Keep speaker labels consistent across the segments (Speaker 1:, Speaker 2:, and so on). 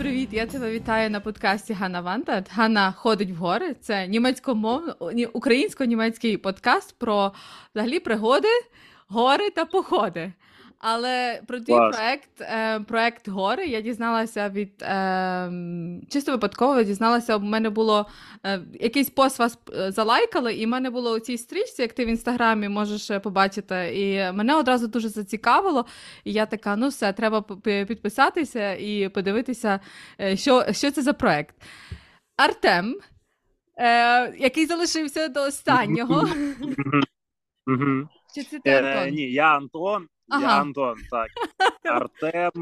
Speaker 1: Привіт, я тебе вітаю на подкасті Ганна Ванта. Ганна ходить в гори. Це німецькомовний українсько-німецький подкаст про взагалі пригоди, гори та походи. Але про твій проект е, проект гори я дізналася від е, чисто випадково дізналася. У мене було е, якийсь пост вас залайкали, і в мене було у цій стрічці, як ти в інстаграмі можеш побачити. І мене одразу дуже зацікавило. І я така: ну все, треба підписатися і подивитися, що, що це за проект. Артем, е, який залишився до останнього.
Speaker 2: Чи це ти Антон? Ні, я Антон. Ага. Я Антон, так. Артем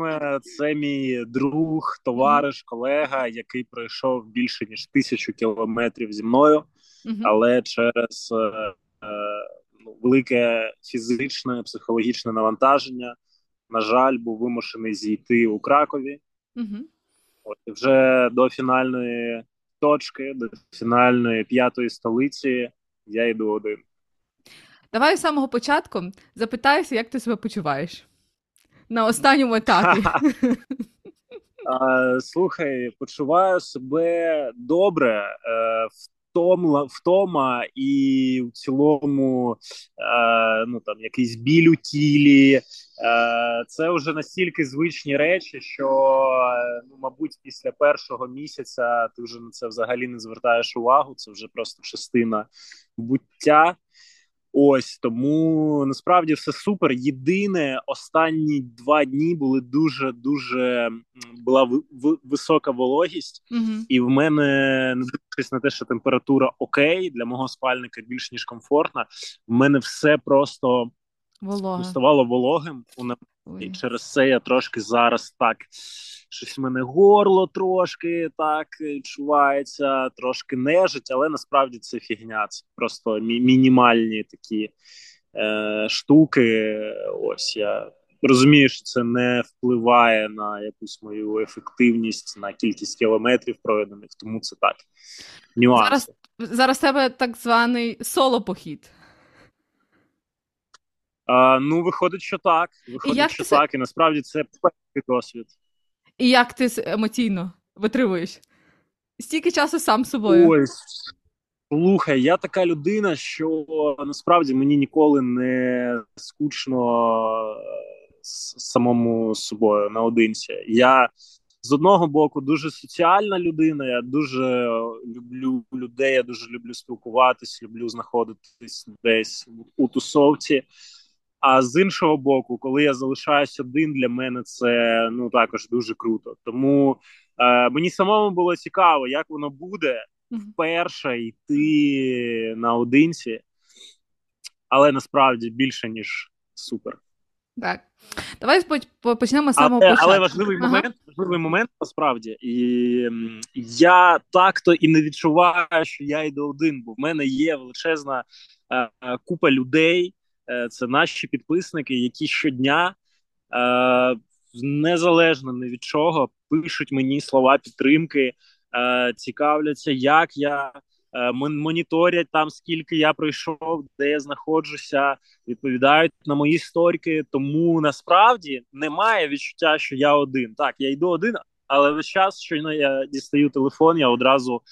Speaker 2: це мій друг, товариш, колега, який пройшов більше ніж тисячу кілометрів зі мною, але через е, ну, велике фізичне, психологічне навантаження, на жаль, був вимушений зійти у Кракові. От, вже до фінальної точки, до фінальної п'ятої столиці я йду один.
Speaker 1: Давай з самого початку запитаюся, як ти себе почуваєш на останньому етапі.
Speaker 2: Слухай, почуваю себе добре. Е, втомла, втома і в цілому е, ну там якийсь біль у тілі. Е, це вже настільки звичні речі, що ну, мабуть, після першого місяця ти вже на це взагалі не звертаєш увагу. Це вже просто частина буття. Ось тому насправді все супер. Єдине, останні два дні були дуже дуже була в, в, висока вологість, mm і в мене не дивлячись на те, що температура окей для мого спальника більш ніж комфортна. В мене все просто Волога. ставало вологим. Ой. І через це я трошки зараз так щось в мене горло трошки так відчувається, трошки нежить, але насправді це фігня. Це просто мі- мінімальні такі е, штуки. Ось я розумію, що це не впливає на якусь мою ефективність, на кількість кілометрів проведених, тому це так. Нюанси.
Speaker 1: Зараз зараз тебе так званий соло-похід.
Speaker 2: А, Ну, виходить, що так. Виходить, що так, і насправді це перший досвід.
Speaker 1: І як ти емоційно витримуєш? Стільки часу сам собою.
Speaker 2: Ой, слухай, я така людина, що насправді мені ніколи не скучно е, самому собою наодинці. Я з одного боку дуже соціальна людина. Я дуже люблю людей, я дуже люблю спілкуватись, люблю знаходитись десь у тусовці. А з іншого боку, коли я залишаюсь один, для мене це ну також дуже круто. Тому е, мені самому було цікаво, як воно буде вперше йти наодинці, але насправді більше ніж супер.
Speaker 1: Так. Давай почнемо з самого початку.
Speaker 2: Але важливий ага. момент, важливий момент насправді, і я так-то і не відчуваю, що я йду один, бо в мене є величезна е, купа людей. Е, це наші підписники, які щодня е, незалежно ні від чого пишуть мені слова підтримки, е, цікавляться, як я моніторять там, скільки я пройшов, де я знаходжуся, відповідають на мої сторіки. Тому насправді немає відчуття, що я один. Так, я йду один, але весь час, щойно я дістаю телефон, я одразу.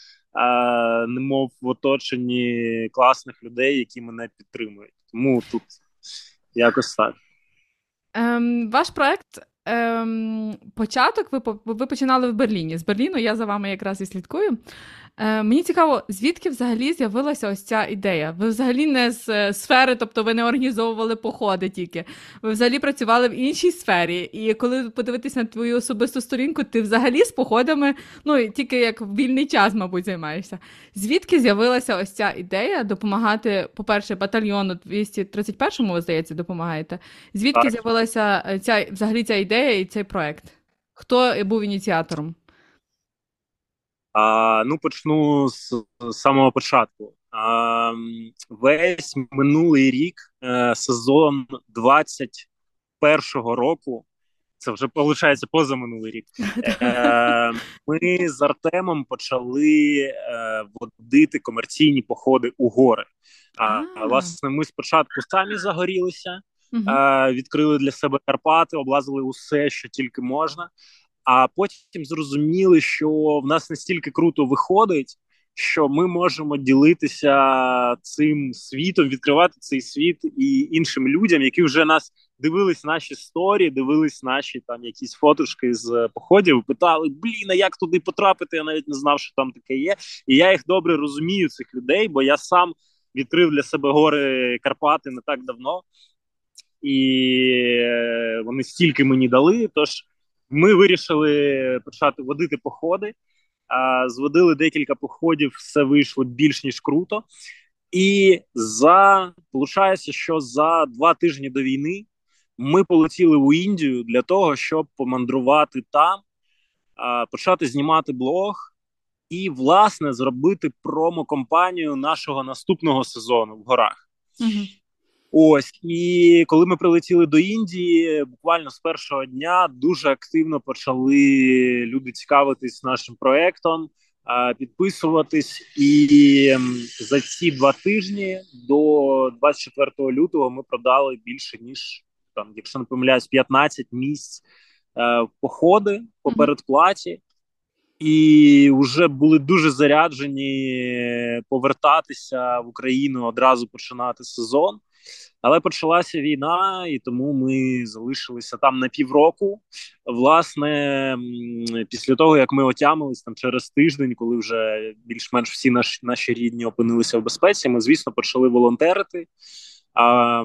Speaker 2: Немов в оточенні класних людей, які мене підтримують. Тому тут якось так.
Speaker 1: Ем, Ваш проект ем, початок ви ви починали в Берліні. З Берліну я за вами якраз і слідкую. Е, Мені цікаво, звідки взагалі з'явилася ось ця ідея? Ви взагалі не з е, сфери, тобто ви не організовували походи тільки. Ви взагалі працювали в іншій сфері. І коли подивитись на твою особисту сторінку, ти взагалі з походами, ну тільки як в вільний час, мабуть, займаєшся. Звідки з'явилася ось ця ідея допомагати, по-перше, батальйону 231-му, ви здається, допомагаєте? Звідки з'явилася е, ця взагалі ця ідея і цей проект? Хто був ініціатором?
Speaker 2: А, Ну, почну з, з самого початку. А, Весь минулий рік е, сезон 21-го року. Це вже виходить позаминулий рік. Е, Ми з Артемом почали е, водити комерційні походи у гори. А власне, ми спочатку самі загорілися, відкрили для себе Карпати, облазили усе, що тільки можна. А потім зрозуміли, що в нас настільки круто виходить, що ми можемо ділитися цим світом, відкривати цей світ і іншим людям, які вже нас дивились наші сторі, дивились наші там якісь фотошки з походів. Питали: блін, а як туди потрапити? Я навіть не знав, що там таке є. І я їх добре розумію, цих людей, бо я сам відкрив для себе гори Карпати не так давно, і е, вони стільки мені дали. Тож ми вирішили почати водити походи. Зводили декілька походів, все вийшло більш ніж круто. І за получається, що за два тижні до війни ми полетіли у Індію для того, щоб помандрувати там, почати знімати блог і, власне, зробити промо-компанію нашого наступного сезону в горах. Угу. Ось і коли ми прилетіли до Індії, буквально з першого дня дуже активно почали люди цікавитись нашим проектом, підписуватись. І за ці два тижні до 24 лютого ми продали більше ніж там, якщо не помиляюсь, 15 місць е, походи по передплаті. І вже були дуже заряджені повертатися в Україну одразу починати сезон. Але почалася війна, і тому ми залишилися там на півроку. Власне, після того як ми отямились там через тиждень, коли вже більш-менш всі наші наші рідні опинилися в безпеці, ми звісно почали волонтерити. А,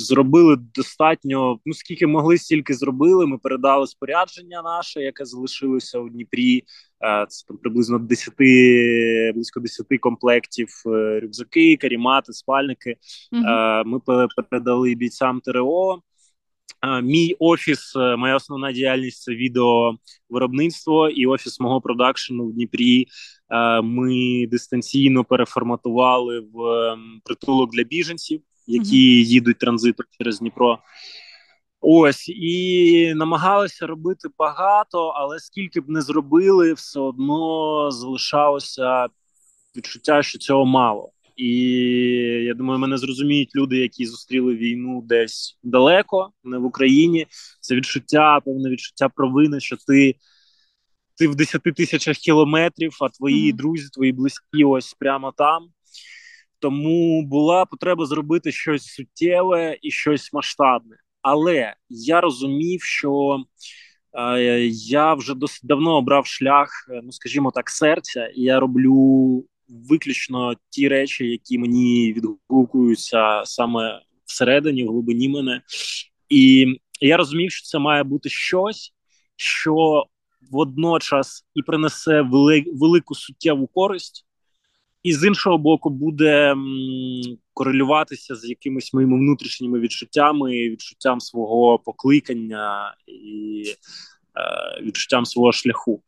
Speaker 2: Зробили достатньо, ну скільки могли, стільки зробили. Ми передали спорядження наше, яке залишилося у Дніпрі. Е, це там приблизно 10, близько 10 комплектів е, рюкзаки, карімати, спальники. Mm-hmm. Ми передали бійцям ТРО. Мій офіс, моя основна діяльність це відеовиробництво і офіс мого продакшену в Дніпрі. Ми дистанційно переформатували в ем, притулок для біженців, які mm-hmm. їдуть транзитом через Дніпро. Ось і намагалися робити багато, але скільки б не зробили, все одно залишалося відчуття, що цього мало. І я думаю, мене зрозуміють люди, які зустріли війну десь далеко, не в Україні. Це відчуття, певне відчуття провини, що ти ти в 10 тисячах кілометрів, а твої mm-hmm. друзі, твої близькі, ось прямо там. Тому була потреба зробити щось суттєве і щось масштабне. Але я розумів, що е, я вже досить давно обрав шлях, е, ну скажімо так, серця, і я роблю виключно ті речі, які мені відгукуються саме всередині, в глибині мене. І я розумів, що це має бути щось, що водночас і принесе вели, велику суттєву користь і з іншого боку буде корелюватися з якимись моїми внутрішніми відчуттями, відчуттям свого покликання і е, відчуттям свого шляху.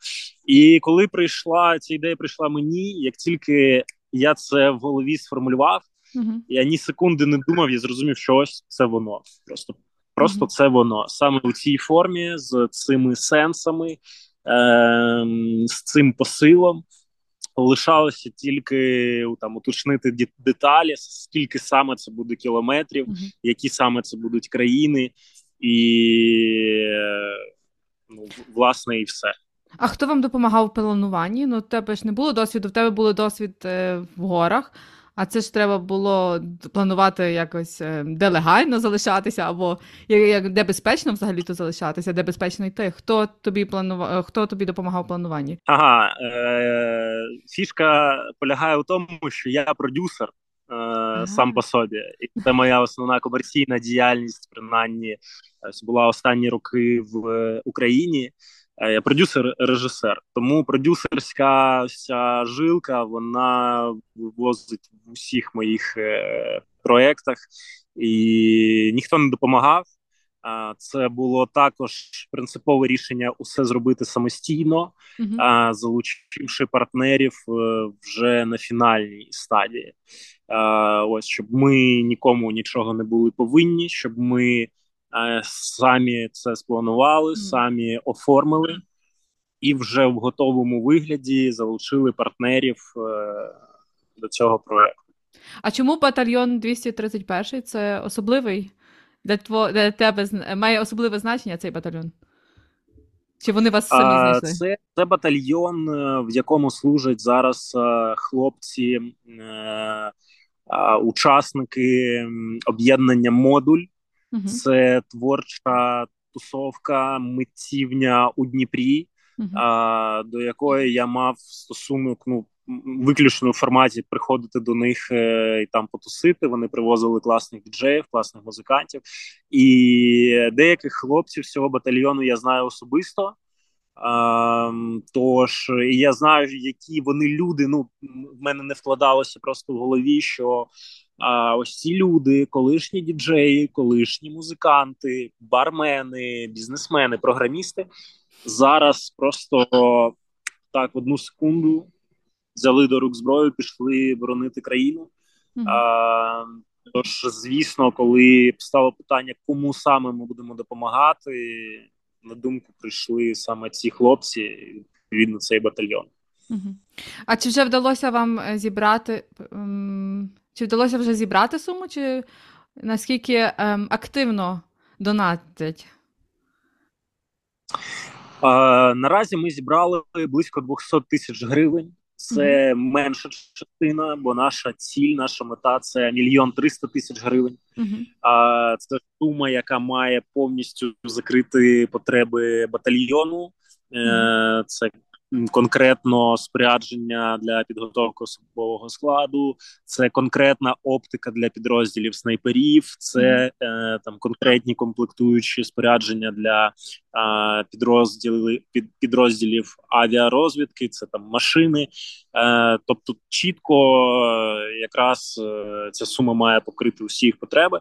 Speaker 2: І коли прийшла ця ідея, прийшла мені, як тільки я це в голові сформулював, uh-huh. я ні секунди не думав, я зрозумів, що ось це воно. Просто просто uh-huh. це воно саме у цій формі, з цими сенсами, е, з цим посилом лишалося тільки там уточнити деталі, скільки саме це буде кілометрів, uh які саме це будуть країни, і ну, власне і все.
Speaker 1: А хто вам допомагав в плануванні? Ну, у тебе ж не було досвіду, в тебе був досвід е, в горах. А це ж треба було планувати якось е, де легально залишатися, або як де безпечно взагалі то залишатися, де безпечно йти. Хто тобі планував, е, хто тобі допомагав в плануванні?
Speaker 2: Ага, е- фішка полягає у тому, що я продюсер. Ага. Сам по собі, і це моя основна комерційна діяльність, принаймні була останні роки в Україні. Е, я продюсер-режисер, тому продюсерська вся жилка вона вивозить в усіх моїх е, проєктах, і ніхто не допомагав. Це було також принципове рішення усе зробити самостійно, uh-huh. залучивши партнерів е, вже на фінальній стадії. Ось щоб ми нікому нічого не були повинні, щоб ми самі це спланували, самі оформили і вже в готовому вигляді залучили партнерів е, до цього проекту.
Speaker 1: А чому батальйон 231 це особливий? Для тво, для тебе має особливе значення цей батальйон? Чи вони вас самі знайшли?
Speaker 2: Це це батальйон, е, в якому служать зараз е, хлопці, е, учасники об'єднання модуль. Угу. Це творча тусовка митцівня у Дніпрі, угу. до якої я мав стосунок ну, виключно в форматі приходити до них е, і там потусити. Вони привозили класних діджеїв, класних музикантів. І деяких хлопців з цього батальйону я знаю особисто. А, Тож і я знаю, які вони люди. Ну в мене не вкладалося просто в голові, що а, ось ці люди, колишні діджеї, колишні музиканти, бармени, бізнесмени, програмісти зараз просто так в одну секунду взяли до рук зброю, пішли боронити країну. Mm-hmm. А, Тож, звісно, коли стало питання, кому саме ми будемо допомагати, на думку прийшли саме ці хлопці, відповідно, цей батальйон.
Speaker 1: Угу. А чи вже вдалося вам е, зібрати? Чи вдалося вже зібрати суму, чи наскільки ем, активно донатять?
Speaker 2: А, Наразі ми зібрали близько 200 тисяч гривень. Це mm-hmm. менша частина, бо наша ціль, наша мета це мільйон триста тисяч гривень. Mm-hmm. А це сума, яка має повністю закрити потреби батальйону. Mm-hmm. Це конкретно спорядження для підготовки особового складу, це конкретна оптика для підрозділів снайперів, це е, там конкретні комплектуючі спорядження для е, підрозділів під, підрозділів авіарозвідки, це там машини. Е, Тобто, чітко е, якраз е, ця сума має покрити усі їх потреби.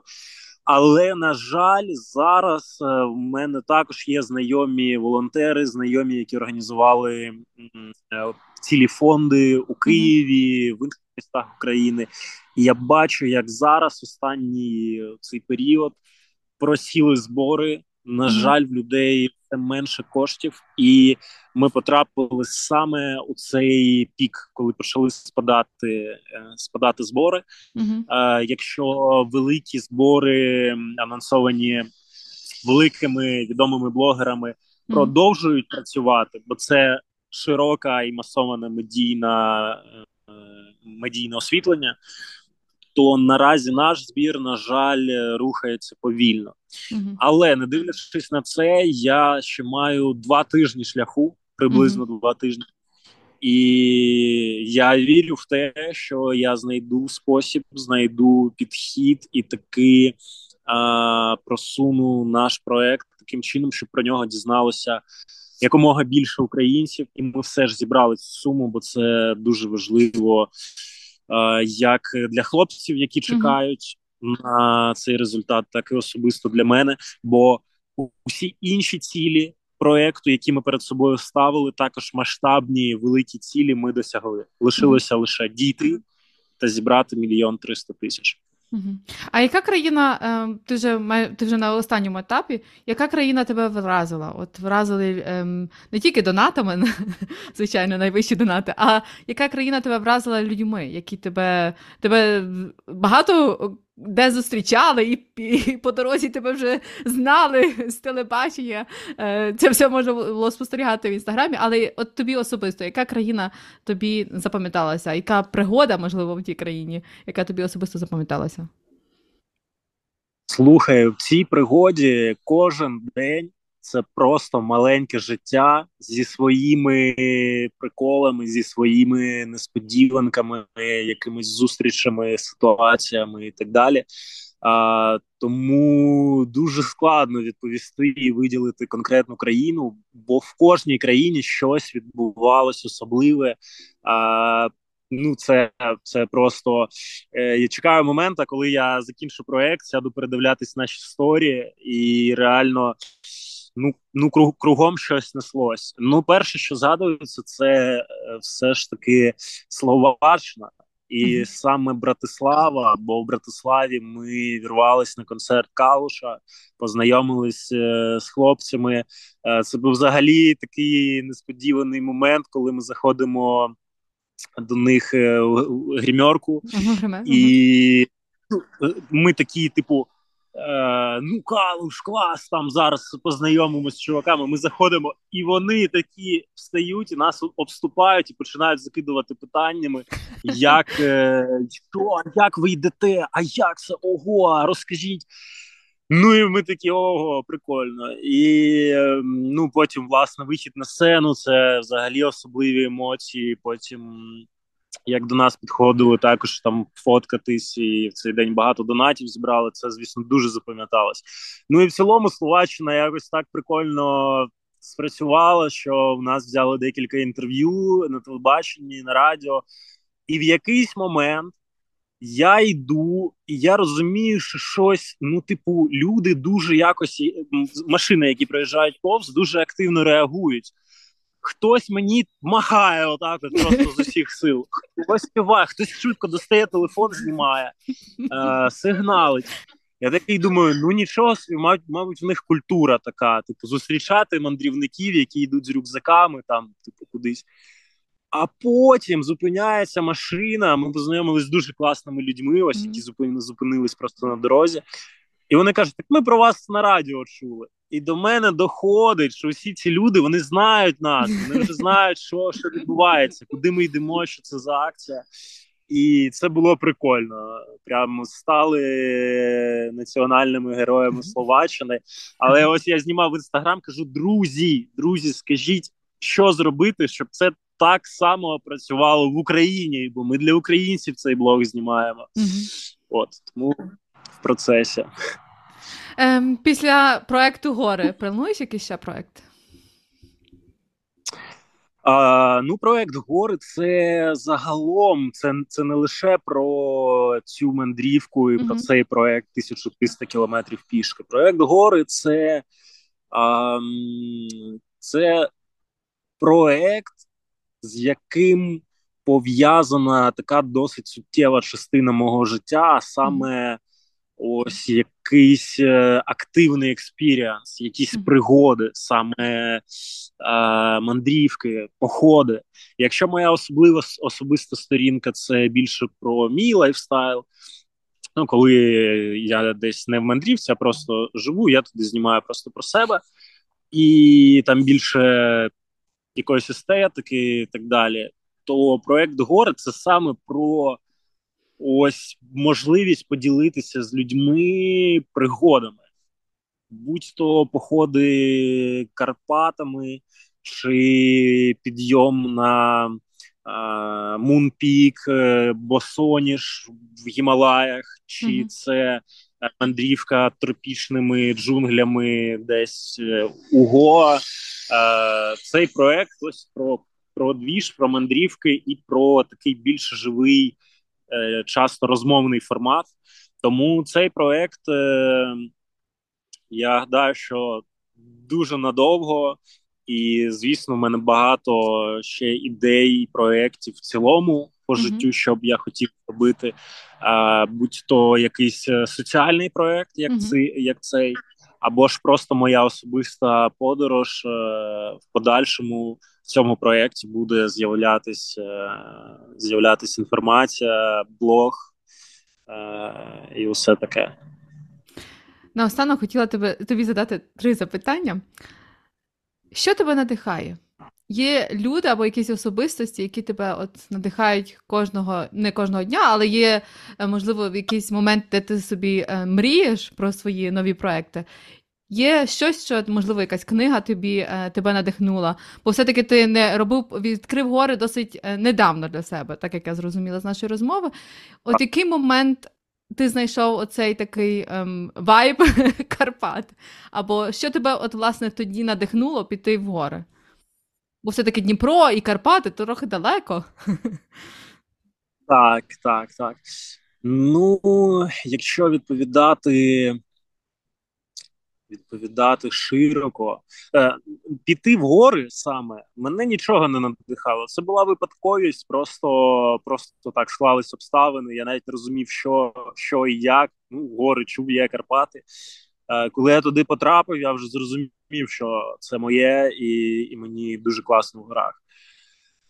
Speaker 2: Але на жаль, зараз е, в мене також є знайомі волонтери, знайомі, які організували е, цілі фонди у Києві, в інших містах України. І я бачу, як зараз останній цей період просіли збори. На жаль, в людей все менше коштів, і ми потрапили саме у цей пік, коли почали спадати е, спадати збори. Uh-huh. Якщо великі збори анонсовані великими відомими блогерами, uh-huh. продовжують працювати, бо це широка і масована медійна е, медійне освітлення то наразі наш збір, на жаль, рухається повільно. uh Але не дивлячись на це, я ще маю два тижні шляху, приблизно uh два тижні. І я вірю в те, що я знайду спосіб, знайду підхід і таки а, просуну наш проект таким чином, щоб про нього дізналося якомога більше українців, і ми все ж зібрали цю суму, бо це дуже важливо Е, як для хлопців, які чекають mm-hmm. на цей результат, так і особисто для мене. Бо усі інші цілі проекту, які ми перед собою ставили, також масштабні великі цілі ми досягли. Лишилося mm-hmm. лише дійти та зібрати мільйон триста тисяч.
Speaker 1: А яка країна, ем, ти вже ти вже на останньому етапі, яка країна тебе вразила? От вразили ем, не тільки донатами, звичайно, найвищі донати, а яка країна тебе вразила людьми, які тебе тебе багато де зустрічали, і, і по дорозі тебе вже знали з телебачення. Е, це все можна було спостерігати в інстаграмі, але от тобі особисто, яка країна тобі запам'яталася? Яка пригода, можливо, в тій країні, яка тобі особисто запам'яталася?
Speaker 2: Слухай, в цій пригоді кожен день це просто маленьке життя зі своїми приколами, зі своїми несподіванками, якимись зустрічами, ситуаціями і так далі. А, Тому дуже складно відповісти і виділити конкретну країну, бо в кожній країні щось відбувалось особливе. А, ну це це просто е, я чекаю моменту, коли я закінчу проект, сяду передивлятись наші історії, і реально ну ну круг, кругом щось неслось. Ну, перше, що згадується, це е, все ж таки Словаччина. І mm-hmm. саме Братислава, бо в Братиславі ми вірвалися на концерт Калуша, познайомились е, з хлопцями. Е, це був взагалі такий несподіваний момент, коли ми заходимо до них е, в гримерку, uh-huh, і uh-huh. ми такі, типу. Е, ну, Калуш, клас, там зараз познайомимося з чуваками. Ми заходимо, і вони такі встають, і нас обступають і починають закидувати питаннями, як е, що, як ви йдете, а як це? Ого, розкажіть. Ну і ми такі ого, прикольно. І ем, ну потім, власне, вихід на сцену це взагалі особливі емоції. Потім як до нас підходили також там фоткатись, і в цей день багато донатів зібрали. Це, звісно, дуже запам'яталось. Ну і в цілому Словаччина якось так прикольно спрацювала, що в нас взяли декілька інтерв'ю на телебаченні, на радіо, і в якийсь момент. Я йду, і я розумію, що щось, ну, типу, люди дуже якось машини, які проїжджають повз, дуже активно реагують хтось мені махає отак от просто з усіх сил. Хтось співає, хтось швидко достає телефон, знімає, е, сигналить. Я такий думаю, ну нічого, мабуть, мабуть, в них культура така, типу, зустрічати мандрівників, які йдуть з рюкзаками, там, типу, кудись. А потім зупиняється машина. Ми познайомилися з дуже класними людьми, ось які зупинились просто на дорозі. І вони кажуть, так ми про вас на радіо чули. І до мене доходить, що всі ці люди вони знають нас, вони вже знають, що що відбувається, куди ми йдемо, що це за акція. І це було прикольно. Прямо стали національними героями Словаччини. Але ось я знімав в інстаграм, кажу: друзі, друзі, скажіть, що зробити, щоб це так само працювало в Україні, бо ми для українців цей блог знімаємо. От тому в процесі.
Speaker 1: Ем, Після проекту гори плануєш якийсь ще проект?
Speaker 2: А, Ну, проект гори це загалом це це не лише про цю мандрівку і mm-hmm. про цей проект 1300 кілометрів пішки. Проект гори це, а, це проект, з яким пов'язана така досить суттєва частина мого життя, а саме. Mm-hmm ось якийсь е, активний experience, якісь пригоди, саме е, мандрівки, походи. Якщо моя особлива особиста сторінка це більше про мій лайфстайл. Ну, коли я десь не в мандрівці, а просто живу, я туди знімаю просто про себе, і там більше якоїсь естетики і так далі. То проект гори це саме про ось можливість поділитися з людьми пригодами, будь-то походи Карпатами чи підйом на Мунпік, Босоніж в Гімалаях, чи mm-hmm. це мандрівка тропічними джунглями десь е, Цей проект ось про про двіж, про мандрівки і про такий більш живий Е, часто розмовний формат. Тому цей проект е, я гадаю, що дуже надовго, і звісно, в мене багато ще ідей проєктів в цілому по життю, mm-hmm. що б я хотів робити. Будь-то якийсь е, соціальний проєкт, як mm-hmm. цей, як цей, або ж просто моя особиста подорож в подальшому в цьому проєкті буде з'являтися е, з'являтися інформація, блог е, і усе таке.
Speaker 1: Наостанок хотіла тебе, тобі задати три запитання. Що тебе надихає? Є люди або якісь особистості, які тебе от надихають кожного, не кожного дня, але є, е, можливо, в якийсь момент, де ти собі мрієш про свої нові проекти, Є щось, що можливо якась книга тобі е, тебе надихнула, бо все-таки ти не робив, відкрив гори досить е, недавно для себе, так як я зрозуміла з нашої розмови. От який момент ти знайшов оцей такий ем, вайб Карпат? Або що тебе от власне тоді надихнуло піти в гори? Бо все-таки Дніпро і Карпати то трохи далеко.
Speaker 2: Так, так, так. Ну, якщо відповідати відповідати широко, Е, піти в гори саме мене нічого не надихало. Це була випадковість, просто просто так склались обставини. Я навіть не розумів, що що і як. Ну, гори чув є Карпати. Е, Коли я туди потрапив, я вже зрозумів, що це моє, і, і мені дуже класно в горах.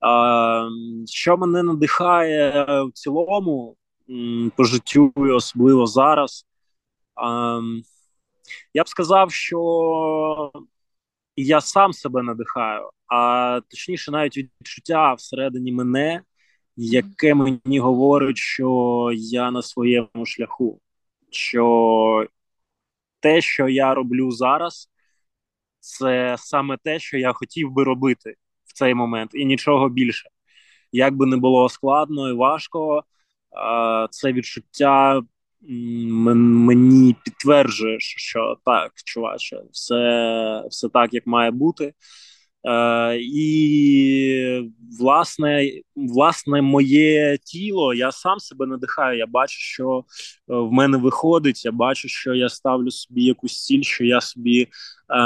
Speaker 2: Е, що мене надихає в цілому по життю, особливо зараз. Я б сказав, що я сам себе надихаю, а точніше, навіть відчуття всередині мене, яке мені говорить, що я на своєму шляху, що те, що я роблю зараз, це саме те, що я хотів би робити в цей момент, і нічого більше. Як би не було складно і важко, це відчуття мені підтверджує, що так, чуваче, все все так, як має бути. Е, І власне, власне, моє тіло, я сам себе надихаю. Я бачу, що е, в мене виходить. Я бачу, що я ставлю собі якусь ціль, що я собі е,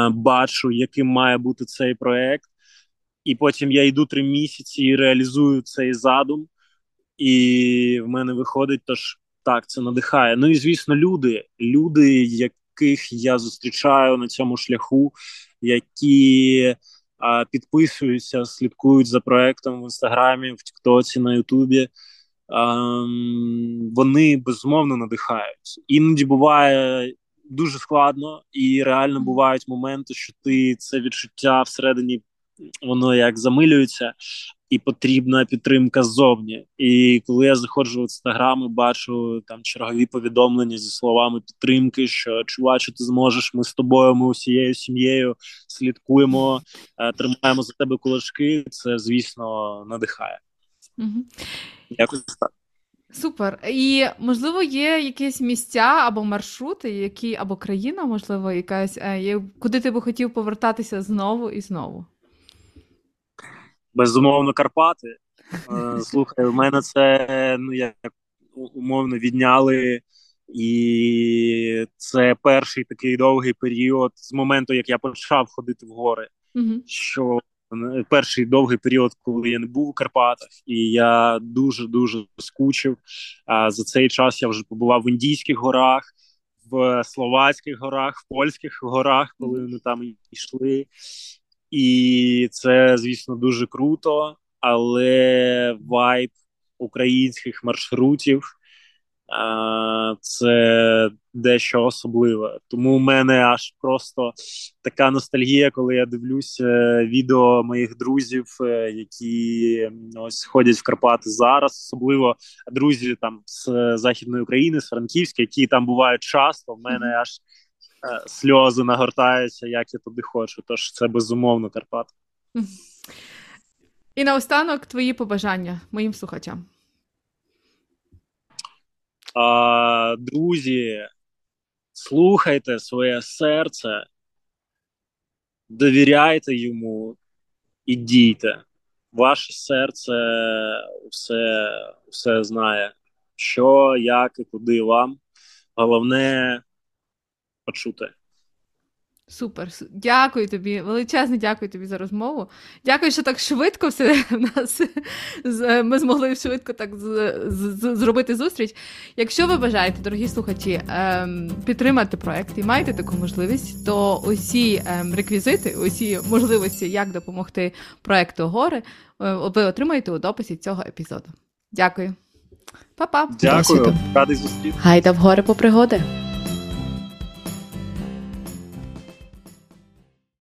Speaker 2: бачу, яким має бути цей проект. І потім я йду три місяці і реалізую цей задум, і в мене виходить. Тож так, це надихає. Ну і звісно, люди, люди, яких я зустрічаю на цьому шляху, які а, підписуються, слідкують за проектом в інстаграмі, в Тіктоці, на Ютубі. Вони безумовно надихають. Іноді буває дуже складно, і реально бувають моменти, що ти це відчуття всередині воно як замилюється і потрібна підтримка ззовні. І коли я заходжу в інстаграм і бачу там чергові повідомлення зі словами підтримки, що чуваче, ти зможеш, ми з тобою, ми усією сім'єю слідкуємо, е, тримаємо за тебе кулачки. Це звісно надихає.
Speaker 1: Угу.
Speaker 2: Якось так.
Speaker 1: Супер. І можливо є якісь місця або маршрути, які або країна, можливо, якась, е, куди ти би хотів повертатися знову і знову
Speaker 2: безумовно Карпати. Е, слухай, у мене це ну як умовно відняли, і це перший такий довгий період з моменту, як я почав ходити в гори.
Speaker 1: mm
Speaker 2: Що перший довгий період, коли я не був у Карпатах, і я дуже дуже скучив. А за цей час я вже побував в індійських горах, в словацьких горах, в польських горах, коли вони там йшли. І це, звісно, дуже круто, але вайб українських маршрутів це дещо особливе. Тому у мене аж просто така ностальгія, коли я дивлюся е, відео моїх друзів, е, які ось ходять в Карпати зараз, особливо друзі там з Західної України, з Франківська, які там бувають часто. В мене аж Е, сльози нагортаються, як я туди хочу. Тож це безумовно Карпат.
Speaker 1: І наостанок твої побажання моїм слухачам.
Speaker 2: А, Друзі, слухайте своє серце, довіряйте йому і дійте. Ваше серце все, все знає, що, як і куди вам. Головне почути.
Speaker 1: Супер, дякую тобі, величезне дякую тобі за розмову. Дякую, що так швидко все в нас ми змогли швидко так зробити зустріч. Якщо ви бажаєте, дорогі слухачі, ем, підтримати проект і маєте таку можливість, то усі ем, реквізити, усі можливості, як допомогти проекту гори, е, ви отримаєте у дописі цього епізоду. Дякую, Па-па.
Speaker 2: Дякую, радий зустріти.
Speaker 1: Гайда в гори по пригоди.